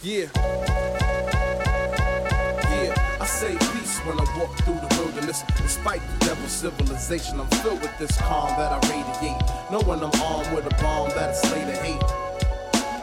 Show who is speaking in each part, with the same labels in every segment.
Speaker 1: Yeah. Yeah, I say peace when I walk through the wilderness. Despite the devil's civilization, I'm filled with this calm that I radiate. Knowing I'm armed with a bomb that'll slay the hate.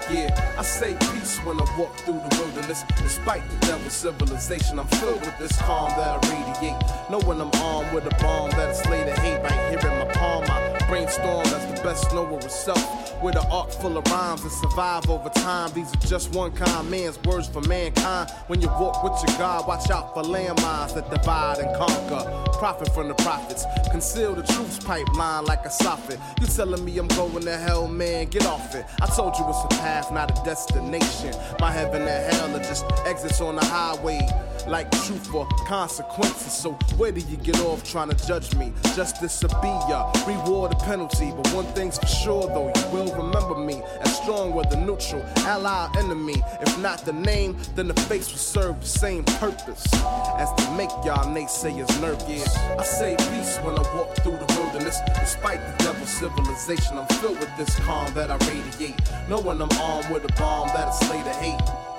Speaker 1: Yeah, I say peace when I walk through the wilderness. Despite the devil's civilization, I'm filled with this calm that I radiate. Knowing I'm armed with a bomb that'll slay the hate right here in my palm. I brainstorm as the best knower of self. With an art full of rhymes and survive over time. These are just one kind man's words for mankind. When you walk with your God, watch out for landmines that divide and conquer. Profit from the prophets, conceal the truth's pipeline like a soffit. You telling me I'm going to hell, man? Get off it. I told you it's a path, not a destination. My heaven and hell are just exits on the highway like truth or consequences. So where do you get off trying to judge me? Justice will be ya, reward penalty. But one thing's for sure though, you will remember me as strong whether neutral, ally or enemy. If not the name, then the face will serve the same purpose as to make y'all naysayers nervous. I say peace when I walk through the wilderness. Despite the devil's civilization, I'm filled with this calm that I radiate. Knowing I'm armed with a bomb that'll slay the hate.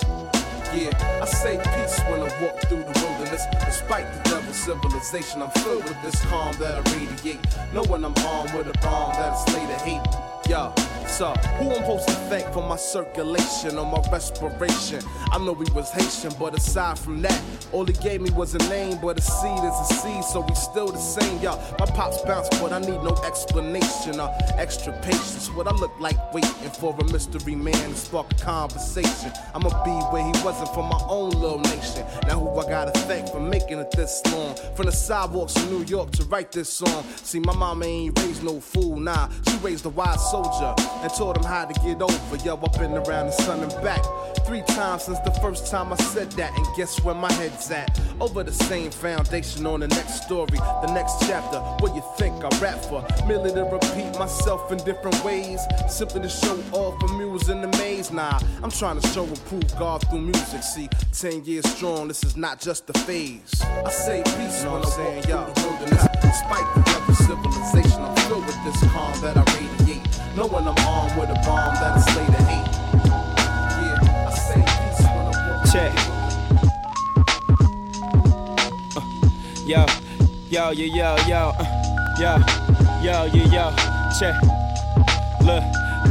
Speaker 1: I say peace when I walk through the wilderness. Despite the devil's civilization, I'm filled with this calm that I radiate. Knowing I'm armed with a bomb that'll slay the hate. Yo, so who I'm supposed to thank for my circulation or my respiration? I know he was Haitian, but aside from that, all he gave me was a name, but a seed is a seed, so we still the same. y'all. my pops bounce, but I need no explanation or extra patience. What I look like waiting for a mystery man to spark a conversation. I'ma be where he wasn't for my own little nation. Now who I gotta thank for making it this long? From the sidewalks of New York to write this song. See, my mama ain't raised no fool, nah. She raised a wise soldier and taught him how to get over. Yo, I've been around the sun and back three times since the first time I said that. And guess where my head's at? Over the same foundation on the next story, the next chapter. What you think I rap for? Merely to repeat myself in different ways. Simply to show off for muse in the maze. Nah, I'm trying to show and prove God through music. See, 10 years strong, this is not just a phase. I say peace when I'm saying, yo, wilderness. Despite the civilization, I'm filled with this calm that I radiate. Knowing I'm armed with a bomb that'll slay the hate. Yeah, I say peace when I walk
Speaker 2: Check. Uh, yo, yo, yo, yo, yo, uh, yo, yo, yo, yo, check. Look,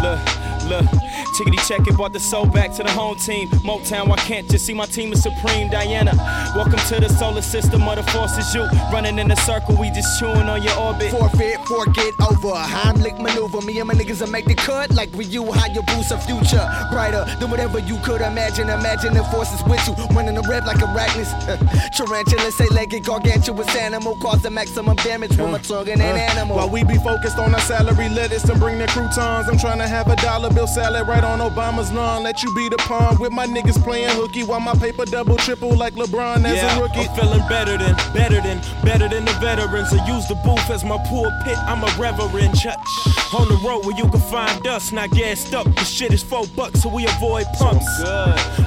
Speaker 2: look, look. Chickadee check it, brought the soul back to the home team. Motown, why can't you see my team is supreme? Diana, welcome to the solar system of the forces. You running in a circle, we just chewing on your orbit.
Speaker 3: Forfeit, forget over. Heimlich maneuver. Me and my niggas will make the cut like we you. How you boost a future brighter than whatever you could imagine. Imagine the forces with you. Running the red like a arachnids. Uh, Tarantula, say legged, gargantuous animal. Cause the maximum damage with my tongue and an uh, uh, animal.
Speaker 4: While we be focused on our salary lettuce and bring the croutons, I'm trying to have a dollar bill salad right on Obama's lawn. Let you be the pawn with my niggas playing hooky while my paper double triple like LeBron as
Speaker 2: yeah,
Speaker 4: a rookie.
Speaker 2: I'm feeling better than, better than, better than the veterans. I use the booth as my pulpit. I'm a reverend. Church. On the road where you can find us, not gassed up. The shit is four bucks, so we avoid pumps.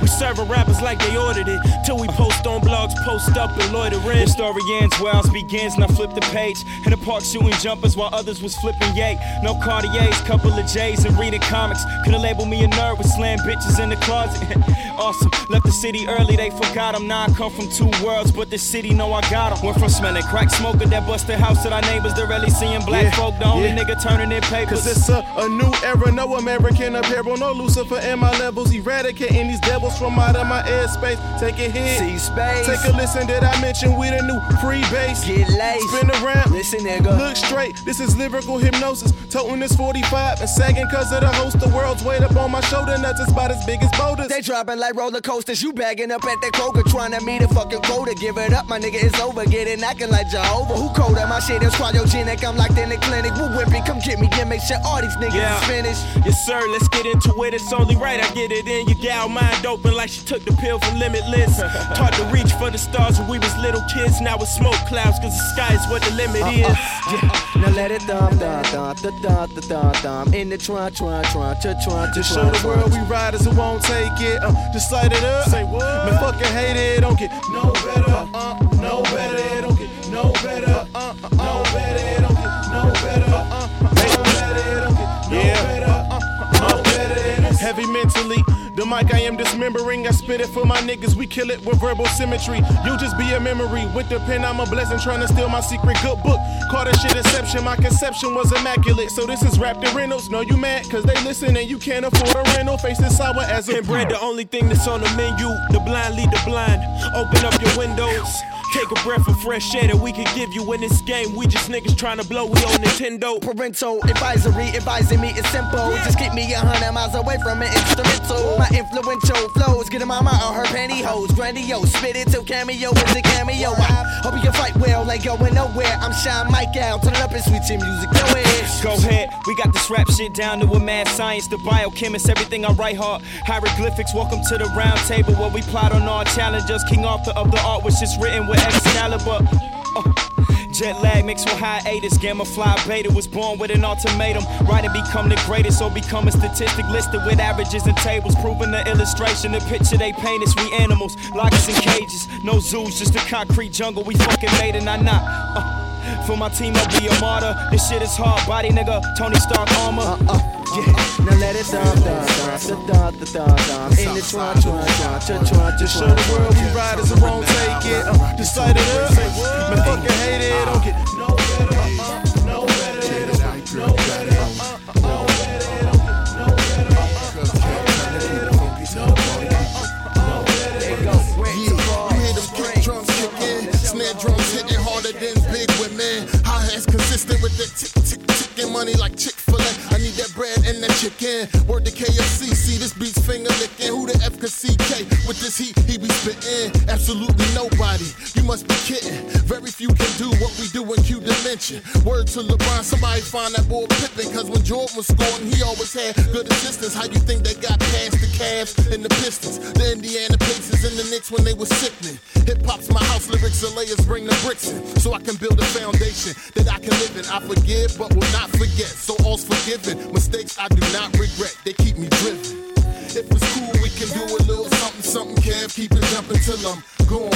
Speaker 2: We serving rappers like they ordered it. Till we post on blogs, post up and loiter in. The story ends ours begins, and I flip the page. In the park shooting jumpers while others was flipping yay. No Cartiers, couple of J's and reading comics. Could've labeled me a nerd with slam bitches in the closet. awesome. Left the city early, they forgot him. Now I come from two worlds, but the city know I got him. Went from smelling crack smoker that busted house to our neighbors. They're really seeing black
Speaker 4: Yeah,
Speaker 2: folk. The only
Speaker 4: yeah.
Speaker 2: nigga turning in papers.
Speaker 4: Cause it's a, a new era, no American apparel, no Lucifer in my levels, eradicating these devils from out of my airspace. Take a hit,
Speaker 3: See space.
Speaker 4: take a listen. Did I mention we the new free base?
Speaker 3: Get laced.
Speaker 4: Spin around,
Speaker 3: Listen, nigga.
Speaker 4: Look straight, this is lyrical hypnosis. Toting this 45 and sagging cause of the host. The world's weight up on my shoulder nuts, it's about as big as boulders.
Speaker 3: They dropping like roller coasters. You bagging up at that Kroger, trying to meet a fucking quota. Give it up, my nigga, it's over. Get it knocking like Jehovah. Who colder? My shit is cryogenic. I'm locked in the clinic. Woo whipping, come get me. Yeah, make sure all these niggas
Speaker 2: Yeah.
Speaker 3: is finished.
Speaker 2: Yes, sir, let's get into it. It's only right I get it in. Your gal mind open like she took the pill for limitless. Taught to reach for the stars when we was little kids. Now it's smoke clouds, cause the sky is what the limit uh, is.
Speaker 3: Uh, yeah, now let it thump, thump, thump, thump, thump, thump, thump. In the trunk, trunk, trunk, trunk, trunk,
Speaker 4: Just show the world we riders who won't take it. Uh, just light it up. Say what? Man, fucking hate it. Don't get no better. Uh, no better. Don't get no better. Uh, uh, no better. Don't get no better. Uh, uh, no better. Don't get no better. Uh, uh, no better. Heavy mentally. The mic I am dismembering, I spit it for my niggas. We kill it with verbal symmetry. You just be a memory. With the pen, I'm a blessing, trying to steal my secret good book. Call that shit inception, my conception was immaculate. So this is Raptor Reynolds. No, you mad, cause they listen and you can't afford a rental. Face this sour as a
Speaker 5: And bread, the only thing that's on the menu. The blind lead the blind. Open up your windows. Take a breath of fresh air that we can give you in this game. We just niggas trying to blow. We on Nintendo.
Speaker 3: Parental advisory advising me is simple. Just keep me a hundred miles away from an instrumental. My influential flows get a mama on her pantyhose. Grandiose, spit it till cameo is a cameo. I hope you can fight well, ain't going nowhere. I'm Shine Mike out, turn it up and sweet chin music. Go ahead.
Speaker 2: Go ahead, we got this rap shit down to a mad science. The biochemist, everything I write hard. Hieroglyphics, welcome to the round table where we plot on our challenges. King Arthur of the art, which is written with Excalibur. Uh, Jet lag mixed with hiatus. Gamma fly beta was born with an ultimatum. Write and become the greatest or become a statistic listed with averages and tables. Proving the illustration, the picture they paint is we animals. Lock us in cages. No zoos, just a concrete jungle. We fucking made it, not not. Uh, for my team, I'll be a martyr. This shit is hard body, nigga. Tony Stark armor.
Speaker 3: Yeah, now let it thump, thump, thump, thump, thump, thump. In the twan, twan, twan, twan, twan,
Speaker 4: Just show the world we riders who won't take it. Uh, just light it up. Man, fucking hate it. Don't get no better. Uh, uh no better. No better. Uh, uh no better. Uh, no better.
Speaker 6: Yeah, you hear them kick drums kick snare drums hitting harder than big women. Hi hats consistent with that tick tick ticking money like Chick Fil A. I that chicken. Word to KFC, see this beat's finger licking. Who the F could CK with this heat he be spitting? Absolutely nobody. You must be kidding. Very few can do what we do in Q dimension. Word to LeBron, somebody find that boy Pippen. Cause when Jordan was scoring, he always had good assistance. How you think they got past the Cavs and the Pistons? The Indiana Pacers and the Knicks when they were sickening. Hip hop's my house, lyrics and layers bring the bricks in. So I can build a foundation that I can live in. I forgive, but will not forget. So all's forgiven. Mistakes I do not regret, they keep me driven. If it's cool, we can do a little something, something, Kev. Keep it jumping till I'm gone.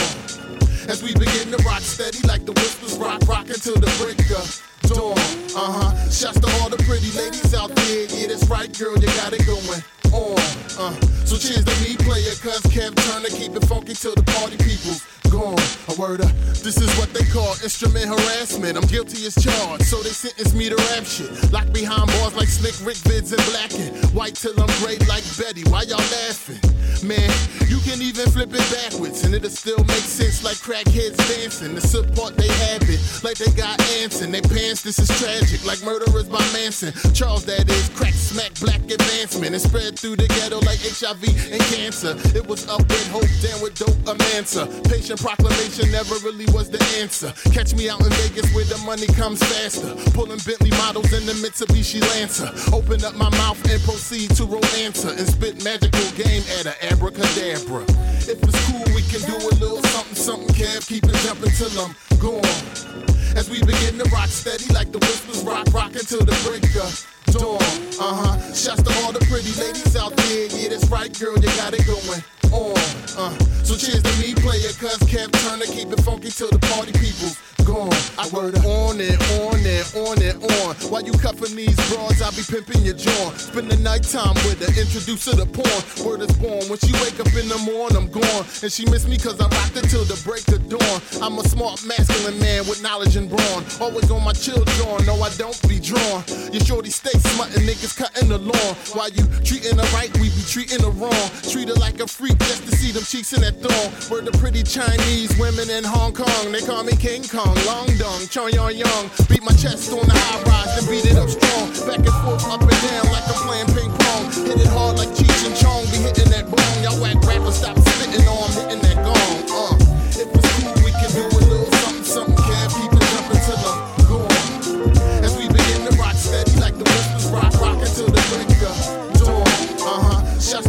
Speaker 6: As we begin to rock steady like the whispers rock, rockin' till the break of dawn. Uh huh. Shouts to all the pretty ladies out there. Yeah, that's right, girl, you got it going on. Uh, so cheers to me, player, cuz Kev Turner keep it funky till the party people's gone. A word up. This is what they call instrument harassment. I'm guilty as charged, so they sentence me to rap shit. Locked behind bars like Slick Rick Vids and Blackin'. White till I'm gray like Betty. Why y'all laughing? Man, you can even flip it backwards, and it'll still make sense like crackheads dancing. The support they have it, like they got ants in their pants. This is tragic, like murderers by Manson. Charles, that is, crack smack black advancement, and spread through the ghetto like HIV and cancer. It was up with hope, down with dope, a mansa. Patient proclamation never really was the answer. Catch me out in Vegas where the money comes faster. Pulling Bentley models in the Mitsubishi Lancer. Open up my mouth and proceed to romance her and spit magical game at her abracadabra. If it's cool, we can do a little something, something, Kev. Keep it jumping till I'm gone. As we begin to rock steady like the whispers rock, rockin' till the break of dawn. Uh huh. Shouts to all the pretty ladies out there. Yeah, that's right, girl, you got it going on. Uh, so cheers to me, player, cuz Kev Turner keep it funky till the party people's gone. I word on and on and on and on. While you cuffing these broads, I be pimping your jaw. Spend the night time with her, introduce her to porn. Word is born. When she wake up in the morning, I'm gone. And she miss me cause I rocked her till the break of dawn. I'm a smart, masculine man with knowledge and brawn. Always on my chill jaw, no, I don't be drawn. Your shorty stay smutting niggas cutting the lawn. While you treating her right, we be treating her wrong. Treat her like a freak just to see them cheeks in that thong. We're the pretty Chinese women in Hong Kong. They call me King Kong, Long Dong, Chong Yong Yong. Beat my chest on the high rise, then beat it up strong. Back and forth, up and down like I'm playing ping pong. Hit it hard like Cheech and Chong, be hitting that bong. Y'all whack rappers stop spitting on, hitting that gong. Uh, if it's cool, we can do a little something, something. Keep it jumping till I'm gone. As we begin to rock steady like the whispers rock, rockin' till the break of dawn. Uh huh. Shouts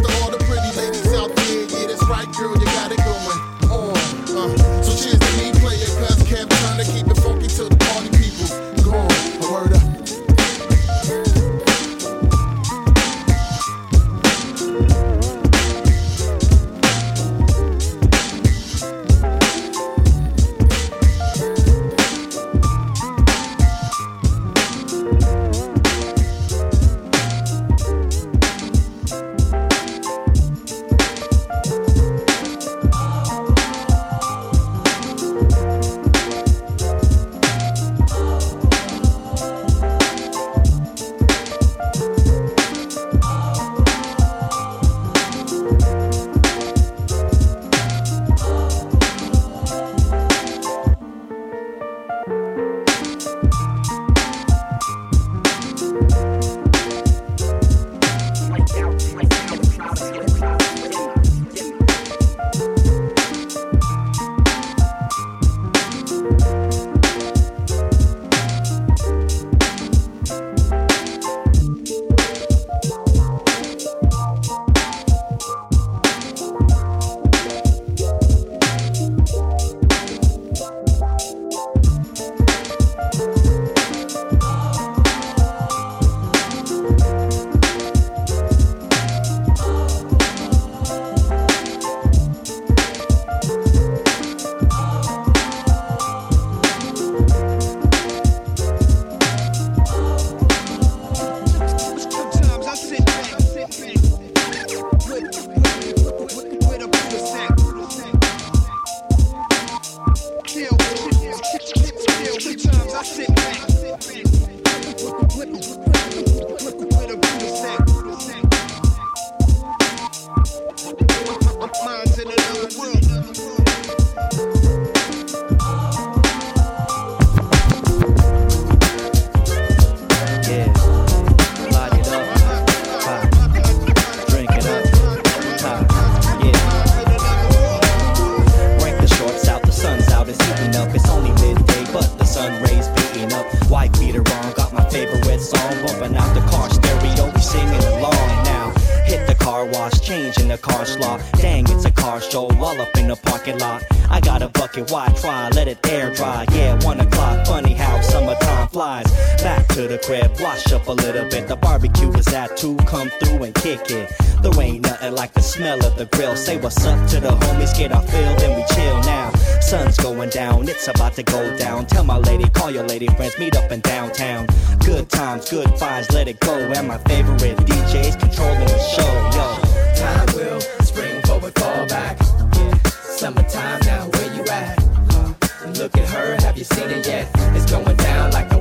Speaker 7: Come through and kick it. There ain't nothing like the smell of the grill. Say what's up to the homies, get our fill, then we chill now. Sun's going down, it's about to go down. Tell my lady, call your lady friends, meet up in downtown. Good times, good vibes, let it go. And my favorite DJs controlling the show, yo.
Speaker 8: Time will spring forward, fall back. Summertime now, where you at? Look at her, have you seen it yet? It's going down like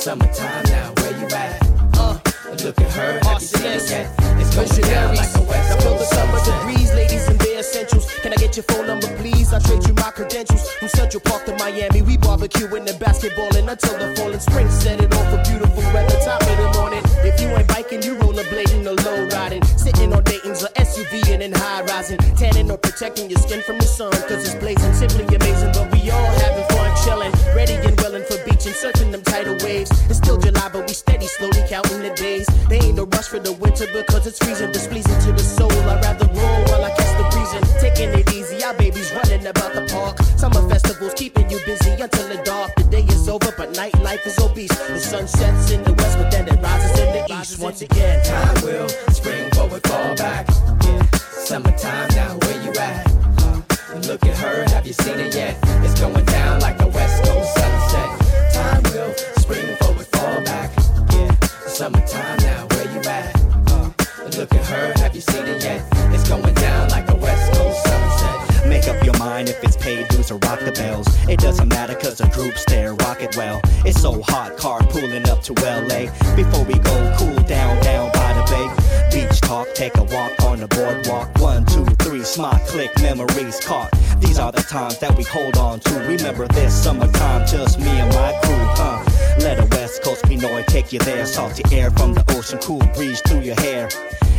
Speaker 8: summertime now, where you at? Uh, look at her, have you seen it yet? It's going down like the West Coast sunset.
Speaker 9: degrees, ladies in bare essentials. Can I get your phone number, please? I trade you my credentials. From Central Park to Miami, we barbecuing and basketballing until the falling spring. Set it off for beautiful weather, top of the morning. If you ain't biking, you rollerblading or low riding. Sitting on Dayton's or SUV and in high rising. Tanning or protecting your skin from the sun, cause it's blazing. Slowly counting the days. They ain't no rush for the winter because it's freezing, displeasing to the soul. I'd rather roll while I catch the breezing. Taking it easy, our babies running about the park. Summer festivals keeping you busy until the dark. The day is over, but nightlife is obese. The sun sets in the west, but then it rises in the east. Once again,
Speaker 8: Time will spring forward, fall back. Summertime now, where you at? Look at her, have you seen it yet? It's going
Speaker 7: rock the bells. It doesn't matter cause the groups there rock it well. It's so hot, car pulling up to LA. Before we go cool down, down by the bay. Beach talk, take a walk on the boardwalk. One, two, three, smart click, memories caught. These are the times that we hold on to. Remember this summertime, just me and my crew, huh? Let a West Coast Pinoy take you there. Salty air from the ocean, cool breeze through your hair.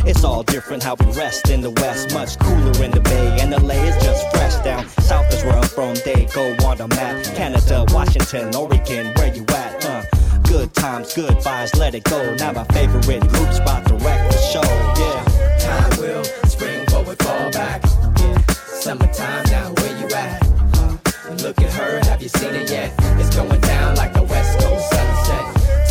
Speaker 7: It's all different how we rest in the West, much cooler in the Bay, and LA is just fresh down. South is where I'm from, they go on the map. Canada, Washington, Oregon, where you at, huh? Good times, good vibes, let it go. Now my favorite group's about to wreck the show, yeah.
Speaker 8: Time will spring forward, fall back. Summertime now, where you at? Look at her, have you seen it yet? It's going down like the West Coast sunset.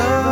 Speaker 4: One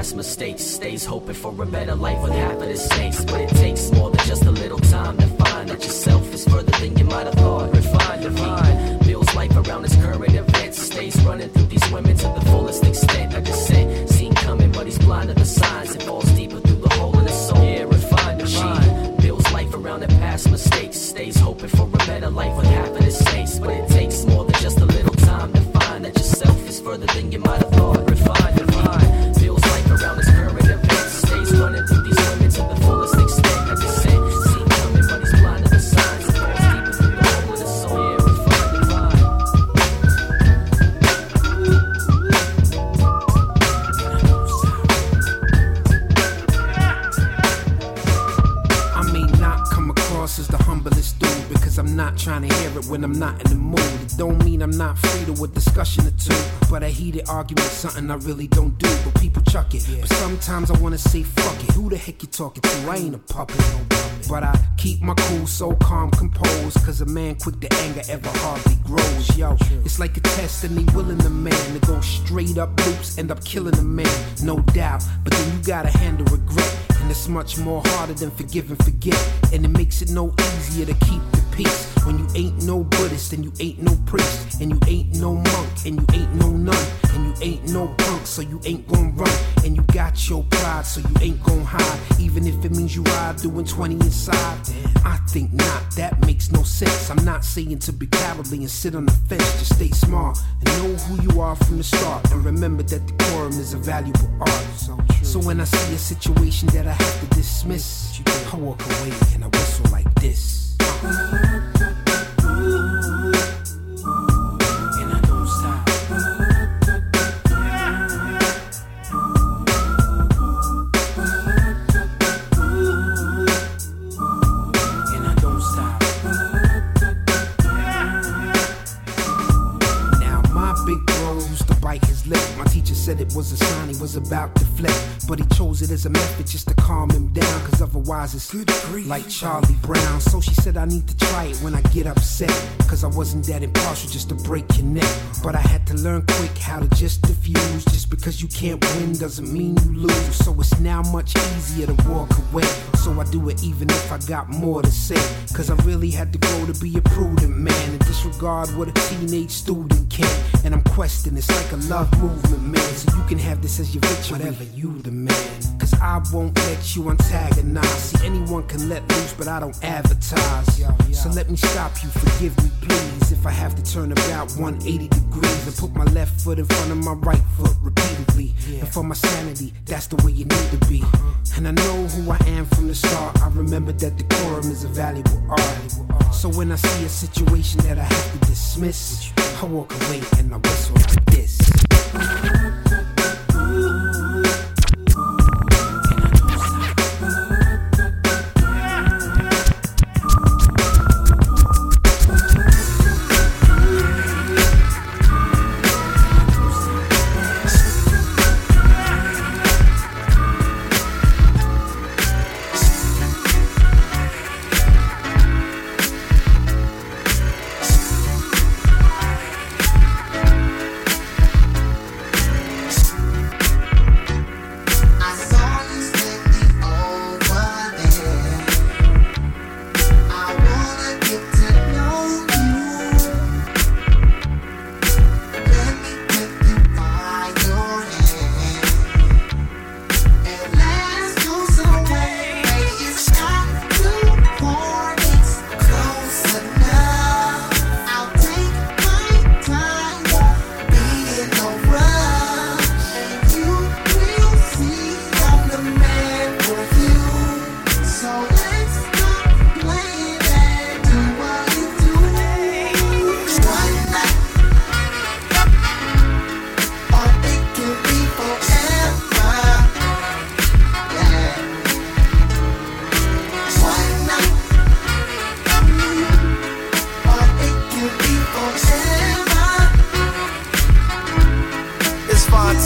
Speaker 10: past mistakes, stays hoping for a better life with half of the stakes. But it takes more than just a little time to find that yourself is further than you might have thought.
Speaker 11: Because I'm not trying to hear it when I'm not in the mood. It don't mean I'm not free to a discussion or two, but a heated argument, something I really don't do. But people chuck it. But sometimes I wanna say fuck it. Who the heck you talking to? I ain't a puppet. But I keep my cool so calm, composed, cause a man quick to anger ever hardly grows. Yo, it's like a test and they willing the man to go straight up loops, end up killing a man, no doubt. But then you gotta handle regret. And it's much more harder than forgive and forget. And it makes it no easier to keep the peace. When you ain't no Buddhist and you ain't no priest. And you ain't no monk and you ain't no nun. And you ain't no punk, so you ain't gon' run. And you got your pride, so you ain't gon' hide. Even if it means you ride doing 20 inside. I think not, that makes no sense. I'm not saying to be cowardly and sit on the fence. Just stay smart and know who you are from the start. And remember that decorum is a valuable art. So when I see a situation that I have to dismiss, I walk away and I whistle like this. And I don't stop. And I don't stop. Now my big bro used to bite his lip. My teacher said it was a sign he was about to flip. But he chose it as a method just otherwise it's like Charlie Brown. So she said I need to try it when I get upset. Cause I wasn't that impartial just to break your neck. But I had to learn quick how to just diffuse. Just because you can't win doesn't mean you lose. So it's now much easier to walk away. So I do it even if I got more to say. Cause I really had to grow to be a prudent man and disregard what a teenage student can. And I'm questioning, it's like a love movement, man. So you can have this as your victory, whatever you demand. I won't let you antagonize. See, anyone can let loose, but I don't advertise. So let me stop you, forgive me, please. If I have to turn about 180 degrees and put my left foot in front of my right foot repeatedly. And for my sanity, that's the way you need to be. And I know who I am from the start. I remember that decorum is a valuable art. So when I see a situation that I have to dismiss, I walk away and I whistle like this.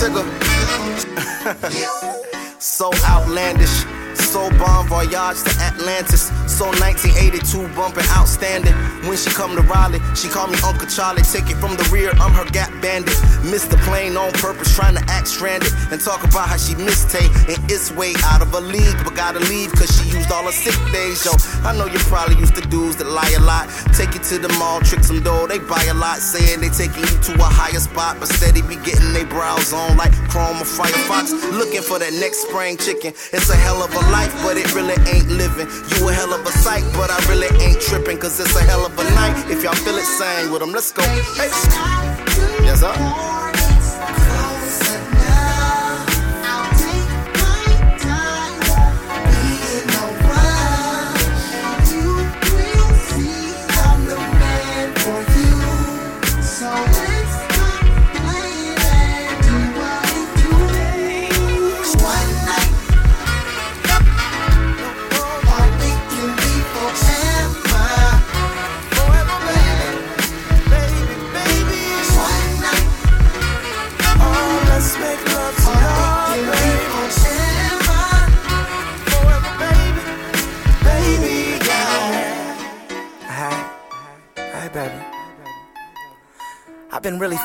Speaker 12: so outlandish. So bon voyage to Atlantis. So 1982 bumping outstanding. When she come to Raleigh, she call me Uncle Charlie. Take it from the rear, I'm her gap bandit. Missed the plane on purpose, trying to act stranded. And talk about how she missed Tay and it's way out of a league. But gotta leave cause she used all her sick days, yo. I know you probably used to dudes that lie a lot. Take you to the mall, trick some dough, they buy a lot. Saying they taking you to a higher spot. But steady be getting they brows on like Chrome or Firefox. Looking for that next spring chicken. It's a hell of a life, but it really ain't living. You a hell of a sight, but I really ain't tripping. Cause it's a hell of a night. If y'all feel it, sing with them. Let's go. Hey. Yes, sir.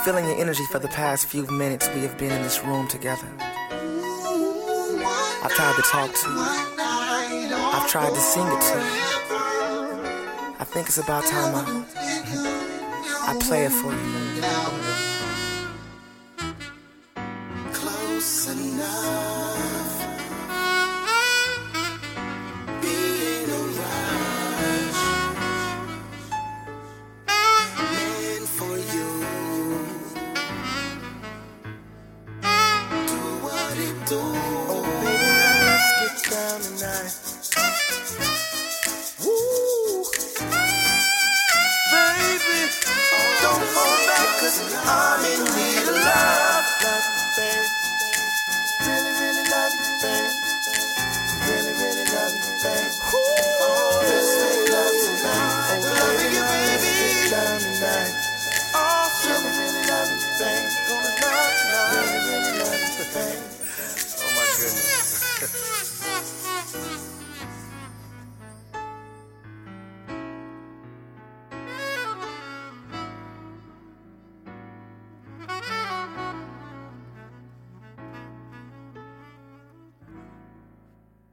Speaker 13: Feeling your energy for the past few minutes we have been in this room together. I've tried to talk to you. I've tried to sing it to you. I think it's about time I, I play it for you.